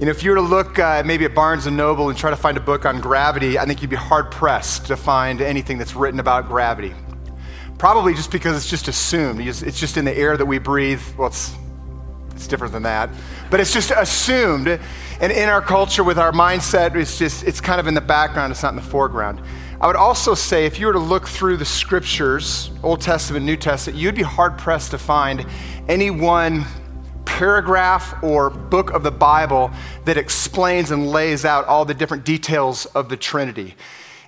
You know, if you were to look uh, maybe at Barnes and Noble and try to find a book on gravity, I think you'd be hard pressed to find anything that's written about gravity. Probably just because it's just assumed. It's just in the air that we breathe. Well, it's, it's different than that. But it's just assumed. And in our culture, with our mindset, it's just, it's kind of in the background, it's not in the foreground. I would also say if you were to look through the scriptures, Old Testament, New Testament, you'd be hard pressed to find any one paragraph or book of the Bible that explains and lays out all the different details of the Trinity.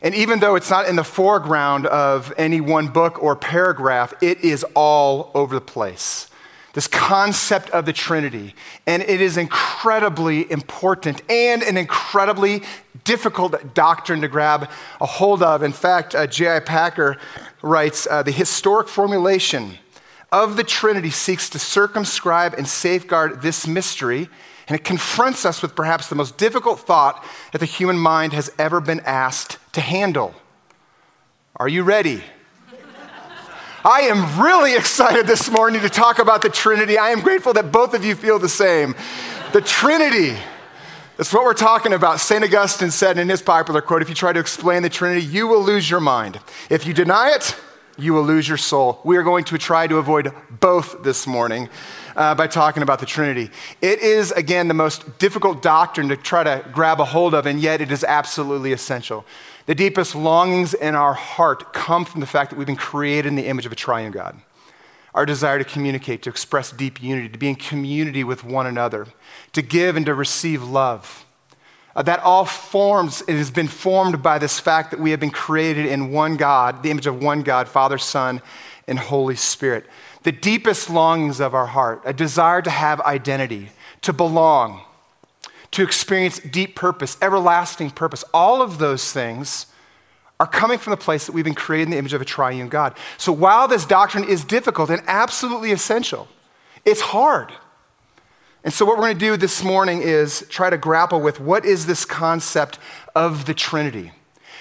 And even though it's not in the foreground of any one book or paragraph, it is all over the place. This concept of the Trinity. And it is incredibly important and an incredibly difficult doctrine to grab a hold of. In fact, uh, J.I. Packer writes uh, the historic formulation of the Trinity seeks to circumscribe and safeguard this mystery, and it confronts us with perhaps the most difficult thought that the human mind has ever been asked to handle. Are you ready? I am really excited this morning to talk about the Trinity. I am grateful that both of you feel the same. The Trinity. That's what we're talking about. St. Augustine said in his popular quote if you try to explain the Trinity, you will lose your mind. If you deny it, you will lose your soul. We are going to try to avoid both this morning uh, by talking about the Trinity. It is, again, the most difficult doctrine to try to grab a hold of, and yet it is absolutely essential. The deepest longings in our heart come from the fact that we've been created in the image of a triune God. Our desire to communicate, to express deep unity, to be in community with one another, to give and to receive love. Uh, that all forms, it has been formed by this fact that we have been created in one God, the image of one God, Father, Son, and Holy Spirit. The deepest longings of our heart, a desire to have identity, to belong, to experience deep purpose, everlasting purpose, all of those things are coming from the place that we've been created in the image of a triune God. So while this doctrine is difficult and absolutely essential, it's hard. And so, what we're going to do this morning is try to grapple with what is this concept of the Trinity?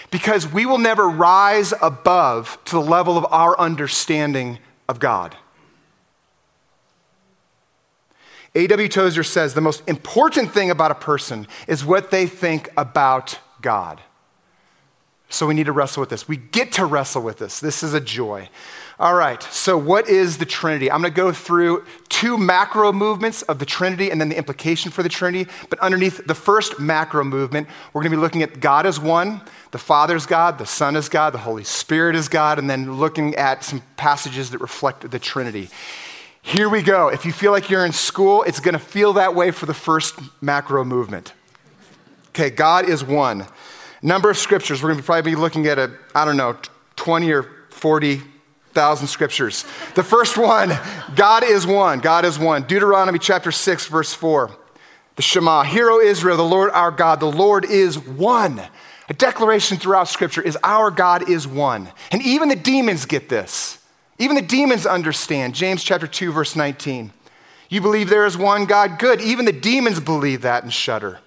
Because we will never rise above to the level of our understanding of God. A.W. Tozer says the most important thing about a person is what they think about God. So we need to wrestle with this. We get to wrestle with this. This is a joy. All right, so what is the Trinity? I'm going to go through two macro movements of the Trinity and then the implication for the Trinity. But underneath the first macro movement, we're going to be looking at God as one, the Father is God, the Son is God, the Holy Spirit is God, and then looking at some passages that reflect the Trinity. Here we go. If you feel like you're in school, it's going to feel that way for the first macro movement. Okay, God is one. Number of scriptures, we're going to probably be looking at a, I don't know, 20 or 40,000 scriptures. The first one, God is one. God is one. Deuteronomy chapter 6, verse 4. The Shema, Hear, O Israel, the Lord our God, the Lord is one. A declaration throughout scripture is our God is one. And even the demons get this. Even the demons understand. James chapter 2, verse 19. You believe there is one God? Good. Even the demons believe that and shudder.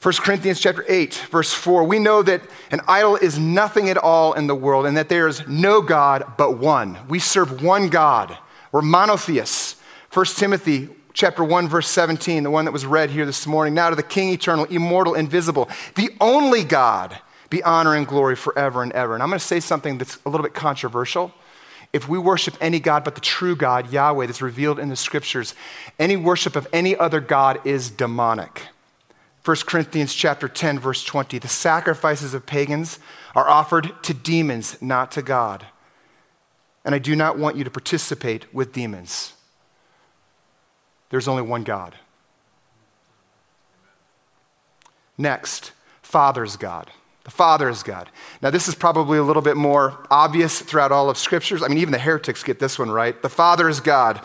1 Corinthians chapter 8, verse 4, we know that an idol is nothing at all in the world and that there is no God but one. We serve one God. We're monotheists. 1 Timothy chapter 1, verse 17, the one that was read here this morning. Now to the King eternal, immortal, invisible, the only God, be honor and glory forever and ever. And I'm going to say something that's a little bit controversial. If we worship any God but the true God, Yahweh, that's revealed in the scriptures, any worship of any other God is demonic. 1 Corinthians chapter 10 verse 20 the sacrifices of pagans are offered to demons not to God. And I do not want you to participate with demons. There's only one God. Next, Father's God. The Father is God. Now, this is probably a little bit more obvious throughout all of Scriptures. I mean, even the heretics get this one right. The Father is God.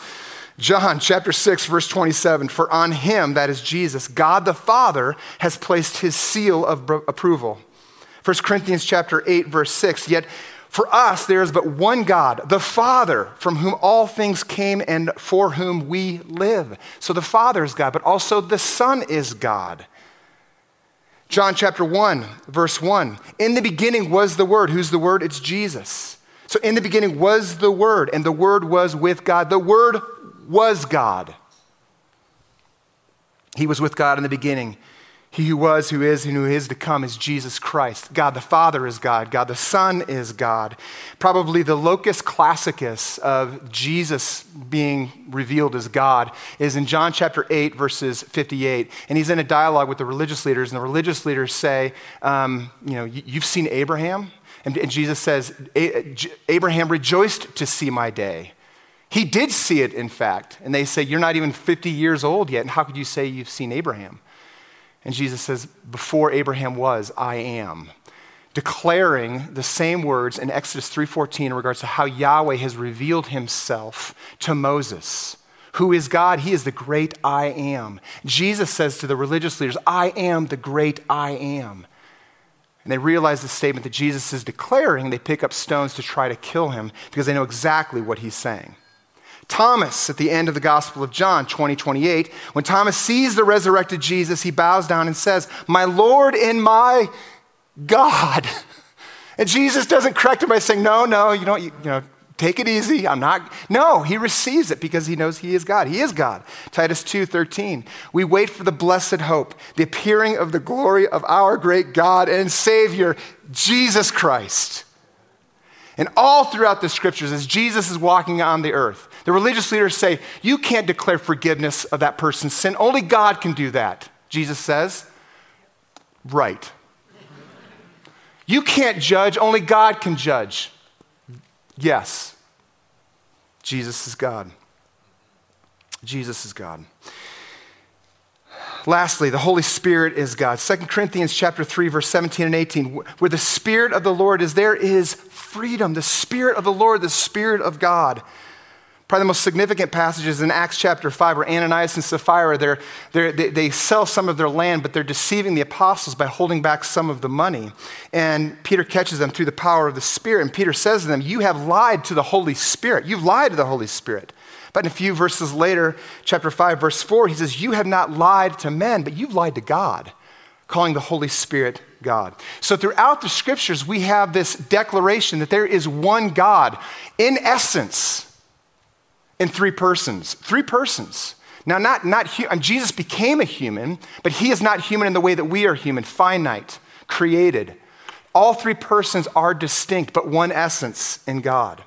John chapter 6, verse 27 For on him, that is Jesus, God the Father has placed his seal of approval. 1 Corinthians chapter 8, verse 6 Yet for us there is but one God, the Father, from whom all things came and for whom we live. So the Father is God, but also the Son is God. John chapter 1, verse 1 In the beginning was the Word. Who's the Word? It's Jesus. So in the beginning was the Word, and the Word was with God. The Word was God. He was with God in the beginning. He who was, who is, and who is to come is Jesus Christ. God the Father is God. God the Son is God. Probably the locus classicus of Jesus being revealed as God is in John chapter 8, verses 58. And he's in a dialogue with the religious leaders, and the religious leaders say, um, You know, you've seen Abraham? And, and Jesus says, Abraham rejoiced to see my day. He did see it, in fact. And they say, You're not even 50 years old yet, and how could you say you've seen Abraham? And Jesus says, Before Abraham was, I am. Declaring the same words in Exodus 3:14 in regards to how Yahweh has revealed himself to Moses. Who is God? He is the great I am. Jesus says to the religious leaders, I am the great I am. And they realize the statement that Jesus is declaring, they pick up stones to try to kill him because they know exactly what he's saying. Thomas, at the end of the Gospel of John 20, 28, when Thomas sees the resurrected Jesus, he bows down and says, My Lord and my God. And Jesus doesn't correct him by saying, No, no, you don't, you, you know, take it easy. I'm not. No, he receives it because he knows he is God. He is God. Titus 2 13. We wait for the blessed hope, the appearing of the glory of our great God and Savior, Jesus Christ. And all throughout the scriptures, as Jesus is walking on the earth, the religious leaders say, You can't declare forgiveness of that person's sin. Only God can do that. Jesus says, Right. You can't judge, only God can judge. Yes. Jesus is God. Jesus is God. Lastly, the Holy Spirit is God. 2 Corinthians chapter 3 verse 17 and 18, where the spirit of the Lord is there is freedom. The spirit of the Lord, the spirit of God. Probably the most significant passages in Acts chapter 5 where Ananias and Sapphira, they're, they're, they, they sell some of their land, but they're deceiving the apostles by holding back some of the money. And Peter catches them through the power of the Spirit. And Peter says to them, You have lied to the Holy Spirit. You've lied to the Holy Spirit. But in a few verses later, chapter 5, verse 4, he says, You have not lied to men, but you've lied to God, calling the Holy Spirit God. So throughout the scriptures, we have this declaration that there is one God in essence in three persons. Three persons. Now, not, not Jesus became a human, but he is not human in the way that we are human, finite, created. All three persons are distinct, but one essence in God.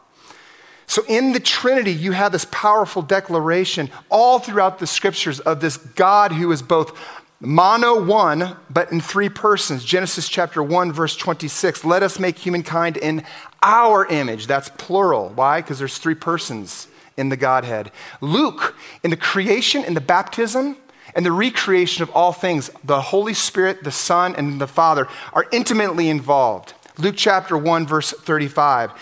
So, in the Trinity, you have this powerful declaration all throughout the scriptures of this God who is both mono one, but in three persons. Genesis chapter 1, verse 26. Let us make humankind in our image. That's plural. Why? Because there's three persons in the Godhead. Luke, in the creation in the baptism and the recreation of all things, the Holy Spirit, the Son, and the Father are intimately involved. Luke chapter 1, verse 35.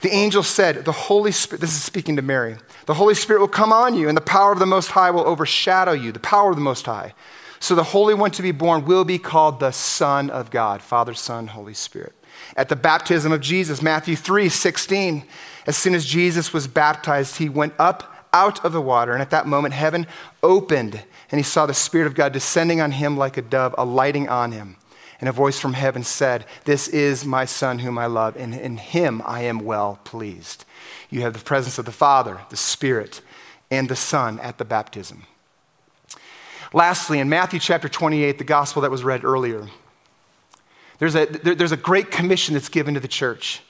The angel said, The Holy Spirit, this is speaking to Mary, the Holy Spirit will come on you, and the power of the Most High will overshadow you, the power of the Most High. So the Holy One to be born will be called the Son of God, Father, Son, Holy Spirit. At the baptism of Jesus, Matthew 3 16, as soon as Jesus was baptized, he went up out of the water, and at that moment, heaven opened, and he saw the Spirit of God descending on him like a dove, alighting on him. And a voice from heaven said, This is my Son whom I love, and in him I am well pleased. You have the presence of the Father, the Spirit, and the Son at the baptism. Lastly, in Matthew chapter 28, the gospel that was read earlier, there's a, there, there's a great commission that's given to the church.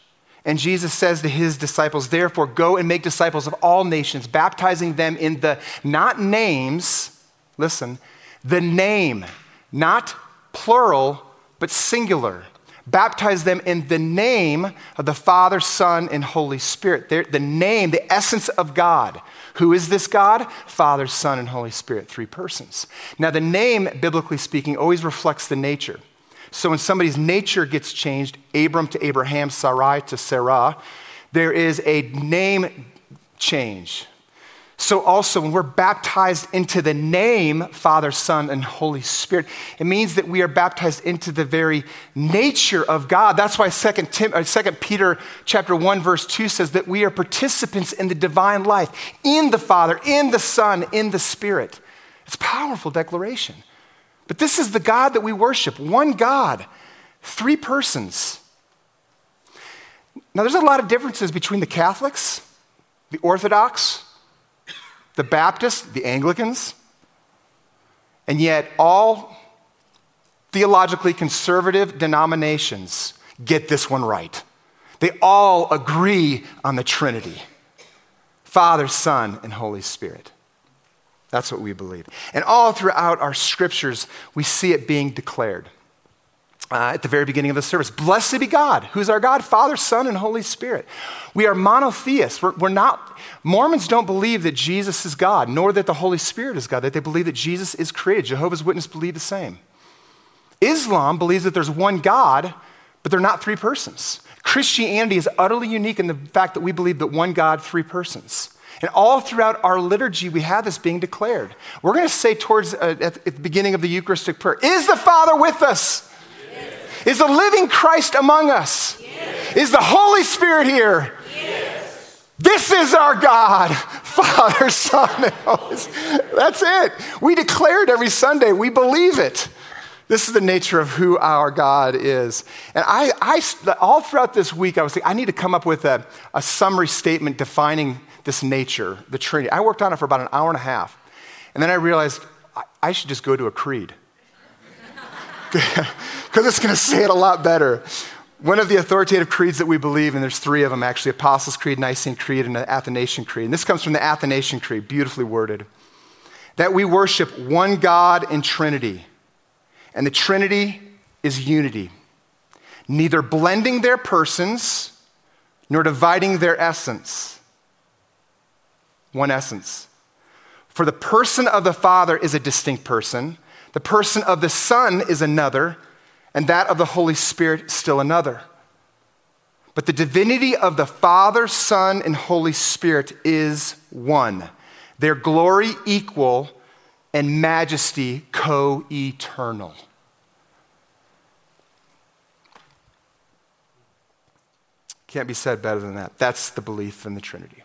And Jesus says to his disciples, Therefore, go and make disciples of all nations, baptizing them in the not names, listen, the name, not plural, but singular. Baptize them in the name of the Father, Son, and Holy Spirit. They're, the name, the essence of God. Who is this God? Father, Son, and Holy Spirit, three persons. Now, the name, biblically speaking, always reflects the nature. So when somebody's nature gets changed, Abram to Abraham, Sarai to Sarah, there is a name change. So also when we're baptized into the name Father, Son, and Holy Spirit, it means that we are baptized into the very nature of God. That's why 2, Tim, 2 uh, Peter chapter 1 verse 2 says that we are participants in the divine life, in the Father, in the Son, in the Spirit. It's a powerful declaration. But this is the God that we worship one God, three persons. Now, there's a lot of differences between the Catholics, the Orthodox, the Baptists, the Anglicans, and yet all theologically conservative denominations get this one right. They all agree on the Trinity Father, Son, and Holy Spirit. That's what we believe. And all throughout our scriptures, we see it being declared. Uh, at the very beginning of the service. Blessed be God. Who's our God? Father, Son, and Holy Spirit. We are monotheists. We're, we're, not, Mormons don't believe that Jesus is God, nor that the Holy Spirit is God, that they believe that Jesus is created. Jehovah's Witnesses believe the same. Islam believes that there's one God, but they're not three persons. Christianity is utterly unique in the fact that we believe that one God, three persons. And all throughout our liturgy, we have this being declared. We're going to say towards uh, at, the beginning of the Eucharistic prayer, Is the Father with us? Yes. Is the living Christ among us? Yes. Is the Holy Spirit here? Yes. This is our God, Father, Son, and Holy. That's it. We declare it every Sunday. We believe it. This is the nature of who our God is. And I, I all throughout this week, I was thinking, I need to come up with a, a summary statement defining this nature, the Trinity. I worked on it for about an hour and a half. And then I realized I, I should just go to a creed. Because it's going to say it a lot better. One of the authoritative creeds that we believe, and there's three of them actually Apostles' Creed, Nicene Creed, and the Athanasian Creed. And this comes from the Athanasian Creed, beautifully worded. That we worship one God in Trinity. And the Trinity is unity, neither blending their persons nor dividing their essence one essence. For the person of the Father is a distinct person, the person of the Son is another, and that of the Holy Spirit still another. But the divinity of the Father, Son, and Holy Spirit is one, their glory equal, and majesty co eternal. Can't be said better than that. That's the belief in the Trinity.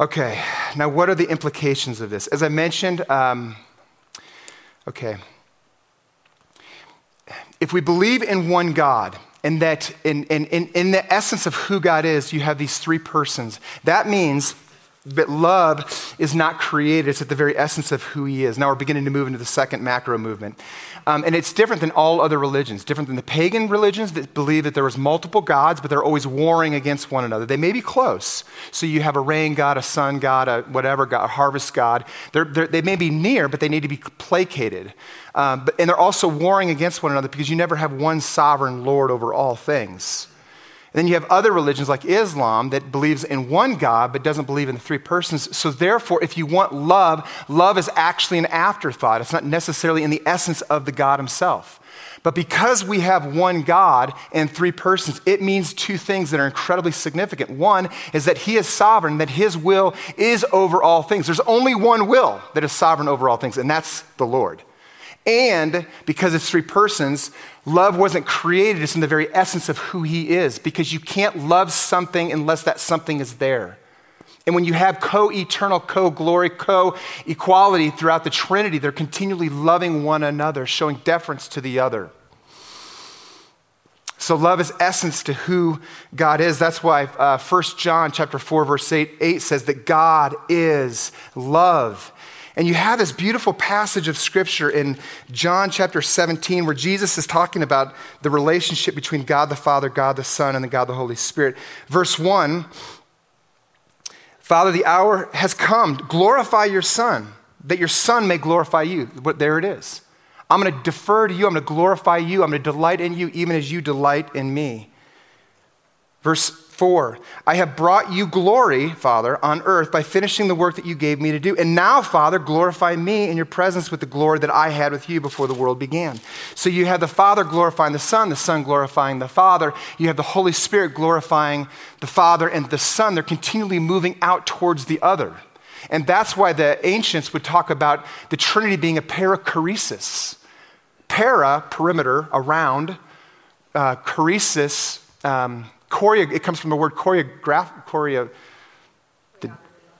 Okay, now what are the implications of this? As I mentioned, um, okay, if we believe in one God, and that in, in, in, in the essence of who God is, you have these three persons, that means that love is not created, it's at the very essence of who He is. Now we're beginning to move into the second macro movement. Um, and it's different than all other religions, different than the pagan religions that believe that there was multiple gods, but they're always warring against one another. They may be close. So you have a rain god, a sun god, a whatever god, a harvest god. They're, they're, they may be near, but they need to be placated. Um, but, and they're also warring against one another because you never have one sovereign Lord over all things. And then you have other religions like Islam that believes in one God but doesn't believe in the three persons. So, therefore, if you want love, love is actually an afterthought. It's not necessarily in the essence of the God himself. But because we have one God and three persons, it means two things that are incredibly significant. One is that He is sovereign, that His will is over all things. There's only one will that is sovereign over all things, and that's the Lord. And because it's three persons, love wasn't created, it's in the very essence of who he is, because you can't love something unless that something is there. And when you have co eternal, co glory, co equality throughout the Trinity, they're continually loving one another, showing deference to the other. So love is essence to who God is. That's why uh, 1 John chapter 4, verse 8, 8 says that God is love. And you have this beautiful passage of scripture in John chapter 17 where Jesus is talking about the relationship between God the Father, God the Son, and the God the Holy Spirit. Verse 1 Father, the hour has come. Glorify your Son, that your Son may glorify you. But there it is. I'm going to defer to you. I'm going to glorify you. I'm going to delight in you, even as you delight in me. Verse 4 I have brought you glory, Father, on earth by finishing the work that you gave me to do. And now, Father, glorify me in your presence with the glory that I had with you before the world began. So you have the Father glorifying the Son, the Son glorifying the Father. You have the Holy Spirit glorifying the Father and the Son. They're continually moving out towards the other. And that's why the ancients would talk about the Trinity being a perichoresis. Para, perimeter, around, uh, choresis, um, choreo, it comes from the word choreograph, choreo. To,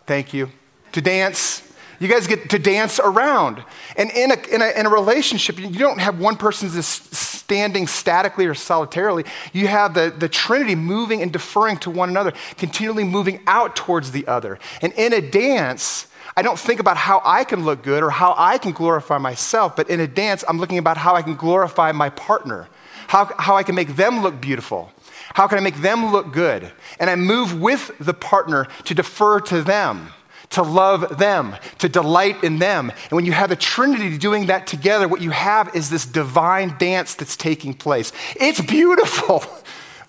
thank you. To dance. You guys get to dance around. And in a, in a, in a relationship, you don't have one person just standing statically or solitarily. You have the, the Trinity moving and deferring to one another, continually moving out towards the other. And in a dance, I don't think about how I can look good or how I can glorify myself, but in a dance, I'm looking about how I can glorify my partner, how, how I can make them look beautiful. How can I make them look good? And I move with the partner to defer to them to love them, to delight in them. And when you have the Trinity doing that together, what you have is this divine dance that's taking place. It's beautiful.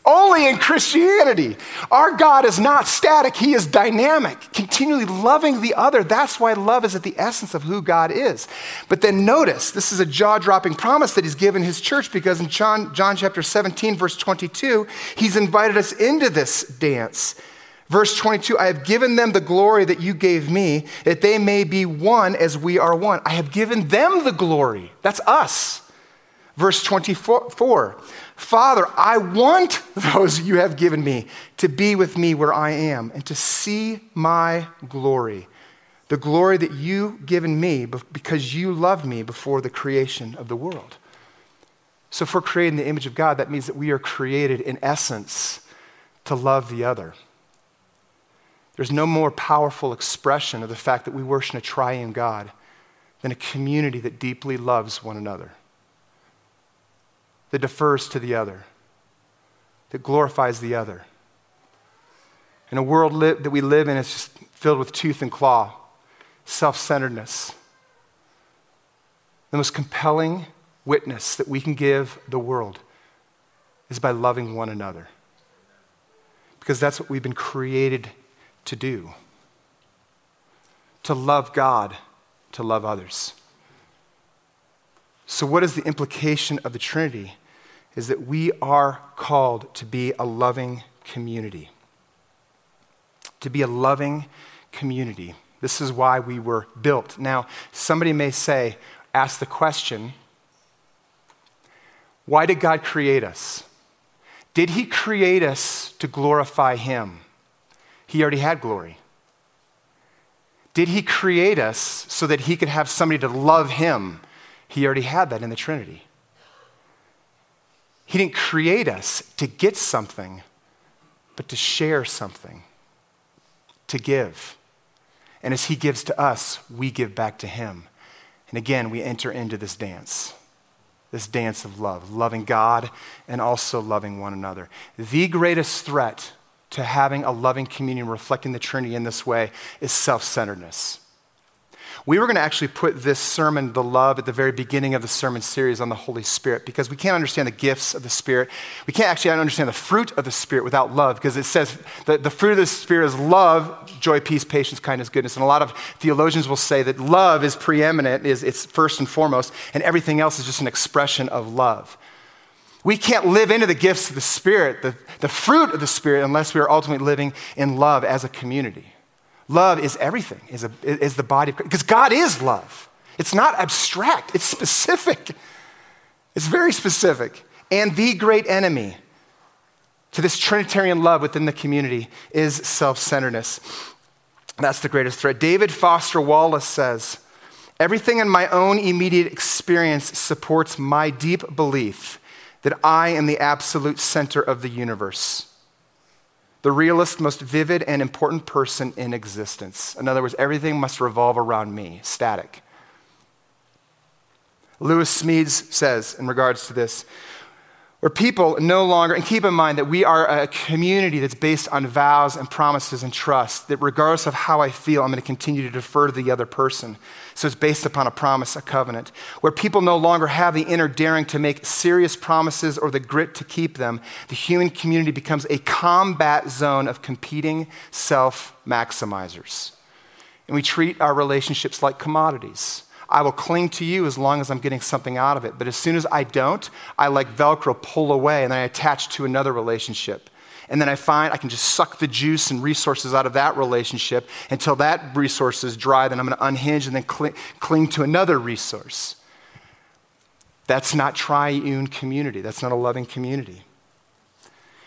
Only in Christianity. Our God is not static, He is dynamic, continually loving the other. That's why love is at the essence of who God is. But then notice, this is a jaw dropping promise that He's given His church because in John, John chapter 17, verse 22, He's invited us into this dance. Verse 22 I have given them the glory that you gave me, that they may be one as we are one. I have given them the glory. That's us. Verse 24 Father, I want those you have given me to be with me where I am and to see my glory, the glory that you've given me because you loved me before the creation of the world. So, if we're created in the image of God, that means that we are created in essence to love the other. There's no more powerful expression of the fact that we worship a triune God than a community that deeply loves one another, that defers to the other, that glorifies the other. In a world li- that we live in, it's just filled with tooth and claw, self centeredness. The most compelling witness that we can give the world is by loving one another. Because that's what we've been created to do to love God, to love others. So, what is the implication of the Trinity? Is that we are called to be a loving community. To be a loving community. This is why we were built. Now, somebody may say, ask the question why did God create us? Did He create us to glorify Him? He already had glory. Did he create us so that he could have somebody to love him? He already had that in the Trinity. He didn't create us to get something, but to share something, to give. And as he gives to us, we give back to him. And again, we enter into this dance, this dance of love, loving God and also loving one another. The greatest threat to having a loving communion reflecting the Trinity in this way is self centeredness. We were going to actually put this sermon, the love, at the very beginning of the sermon series on the Holy Spirit because we can't understand the gifts of the Spirit. We can't actually understand the fruit of the Spirit without love because it says that the fruit of the Spirit is love, joy, peace, patience, kindness, goodness. And a lot of theologians will say that love is preeminent, is it's first and foremost, and everything else is just an expression of love. We can't live into the gifts of the Spirit, the, the fruit of the Spirit, unless we are ultimately living in love as a community. Love is everything, is, a, is the body of Christ. because God is love. It's not abstract, it's specific. It's very specific. And the great enemy to this Trinitarian love within the community is self centeredness. That's the greatest threat. David Foster Wallace says, Everything in my own immediate experience supports my deep belief that I am the absolute center of the universe, the realest, most vivid, and important person in existence. In other words, everything must revolve around me, static. Lewis Smedes says in regards to this where people no longer, and keep in mind that we are a community that's based on vows and promises and trust, that regardless of how I feel, I'm going to continue to defer to the other person. So it's based upon a promise, a covenant, where people no longer have the inner daring to make serious promises or the grit to keep them. The human community becomes a combat zone of competing self maximizers. And we treat our relationships like commodities. I will cling to you as long as I'm getting something out of it. But as soon as I don't, I like Velcro pull away and then I attach to another relationship. And then I find I can just suck the juice and resources out of that relationship until that resource is dry. Then I'm going to unhinge and then cling, cling to another resource. That's not triune community. That's not a loving community.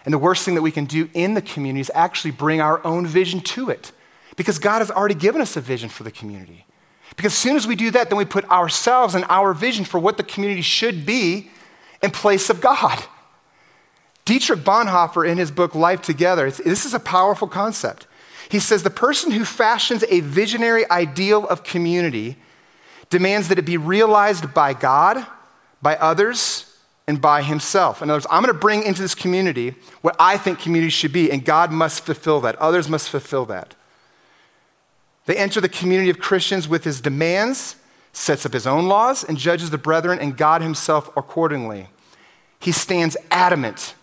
And the worst thing that we can do in the community is actually bring our own vision to it. Because God has already given us a vision for the community. Because as soon as we do that, then we put ourselves and our vision for what the community should be in place of God. Dietrich Bonhoeffer, in his book Life Together, this is a powerful concept. He says the person who fashions a visionary ideal of community demands that it be realized by God, by others, and by himself. In other words, I'm going to bring into this community what I think community should be, and God must fulfill that. Others must fulfill that. They enter the community of Christians with his demands, sets up his own laws, and judges the brethren and God himself accordingly. He stands adamant,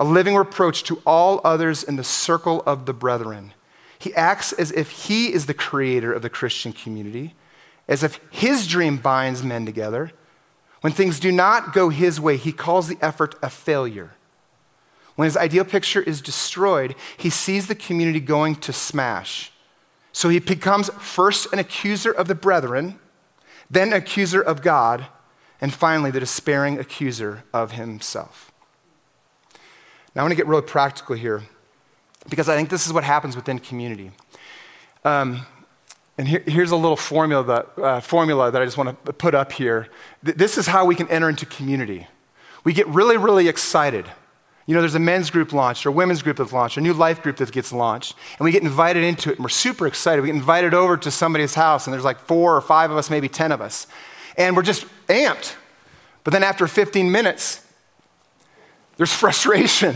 a living reproach to all others in the circle of the brethren. He acts as if he is the creator of the Christian community, as if his dream binds men together. When things do not go his way, he calls the effort a failure. When his ideal picture is destroyed, he sees the community going to smash. So he becomes first an accuser of the brethren, then accuser of God, and finally the despairing accuser of himself. Now I want to get really practical here because I think this is what happens within community. Um, and here, here's a little formula that, uh, formula that I just want to put up here. Th- this is how we can enter into community. We get really, really excited. You know, there's a men's group launched, or a women's group that's launched, a new life group that gets launched, and we get invited into it, and we're super excited. We get invited over to somebody's house, and there's like four or five of us, maybe 10 of us, and we're just amped. But then after 15 minutes, there's frustration.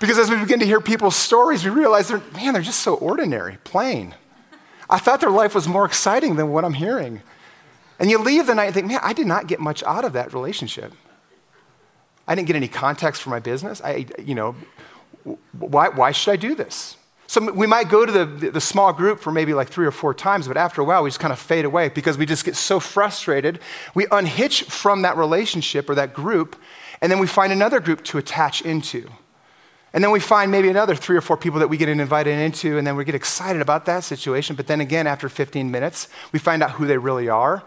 Because as we begin to hear people's stories, we realize they're, man, they're just so ordinary, plain. I thought their life was more exciting than what I'm hearing. And you leave the night and think, man, I did not get much out of that relationship. I didn't get any context for my business. I, you know, why, why should I do this? So we might go to the, the small group for maybe like three or four times, but after a while, we just kind of fade away because we just get so frustrated. We unhitch from that relationship or that group, and then we find another group to attach into. And then we find maybe another three or four people that we get invited into, and then we get excited about that situation. But then again, after 15 minutes, we find out who they really are.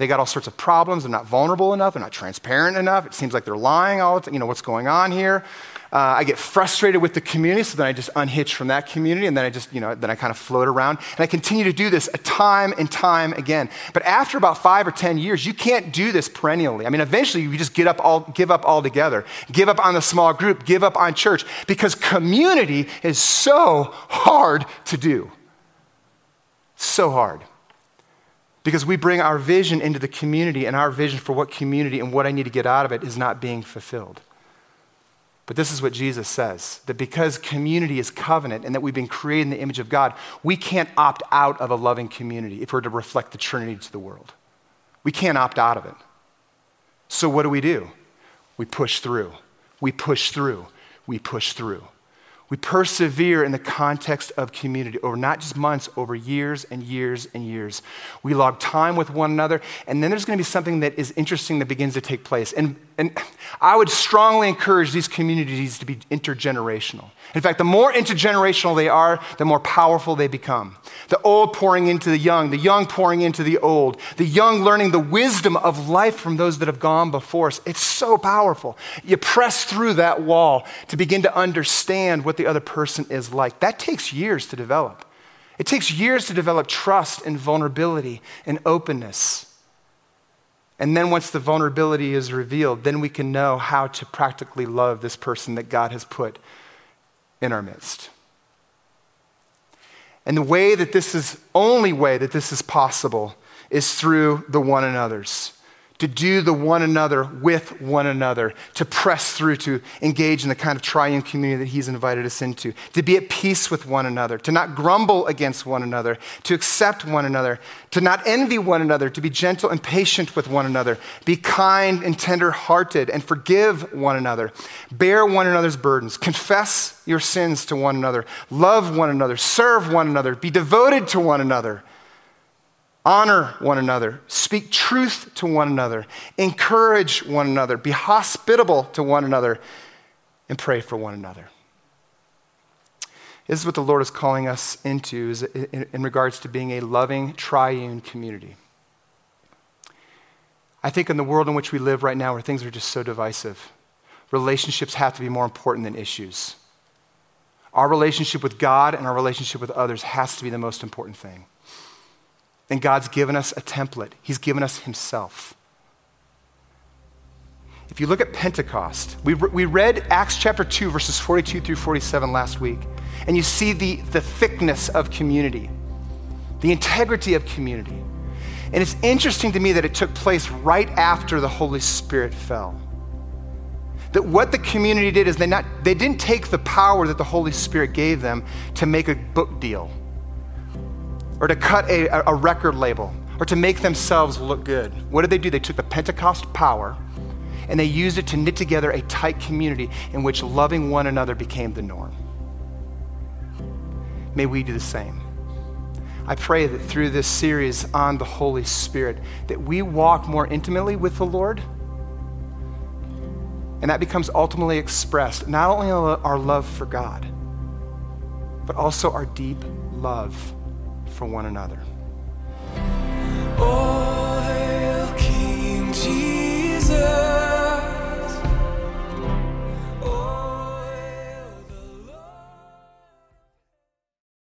They got all sorts of problems. They're not vulnerable enough. They're not transparent enough. It seems like they're lying all the time. You know, what's going on here? Uh, I get frustrated with the community, so then I just unhitch from that community, and then I just, you know, then I kind of float around. And I continue to do this a time and time again. But after about five or 10 years, you can't do this perennially. I mean, eventually you just get up all, give up altogether. Give up on the small group, give up on church, because community is so hard to do. So hard. Because we bring our vision into the community, and our vision for what community and what I need to get out of it is not being fulfilled. But this is what Jesus says that because community is covenant and that we've been created in the image of God, we can't opt out of a loving community if we're to reflect the Trinity to the world. We can't opt out of it. So, what do we do? We push through. We push through. We push through. We persevere in the context of community over not just months, over years and years and years. We log time with one another, and then there's going to be something that is interesting that begins to take place. And, and I would strongly encourage these communities to be intergenerational. In fact, the more intergenerational they are, the more powerful they become. The old pouring into the young, the young pouring into the old, the young learning the wisdom of life from those that have gone before us. It's so powerful. You press through that wall to begin to understand what the other person is like. That takes years to develop. It takes years to develop trust and vulnerability and openness. And then once the vulnerability is revealed, then we can know how to practically love this person that God has put in our midst. And the way that this is, only way that this is possible is through the one another's to do the one another with one another, to press through, to engage in the kind of triune community that He's invited us into, to be at peace with one another, to not grumble against one another, to accept one another, to not envy one another, to be gentle and patient with one another, be kind and tender hearted, and forgive one another, bear one another's burdens, confess your sins to one another, love one another, serve one another, be devoted to one another. Honor one another, speak truth to one another, encourage one another, be hospitable to one another, and pray for one another. This is what the Lord is calling us into in regards to being a loving, triune community. I think in the world in which we live right now, where things are just so divisive, relationships have to be more important than issues. Our relationship with God and our relationship with others has to be the most important thing. And God's given us a template, He's given us Himself. If you look at Pentecost, we, we read Acts chapter 2, verses 42 through 47 last week, and you see the, the thickness of community, the integrity of community. And it's interesting to me that it took place right after the Holy Spirit fell. That what the community did is they, not, they didn't take the power that the Holy Spirit gave them to make a book deal or to cut a, a record label or to make themselves look good. What did they do? They took the Pentecost power and they used it to knit together a tight community in which loving one another became the norm. May we do the same. I pray that through this series on the Holy Spirit that we walk more intimately with the Lord. And that becomes ultimately expressed not only our love for God, but also our deep love for one another. Oh, King Jesus.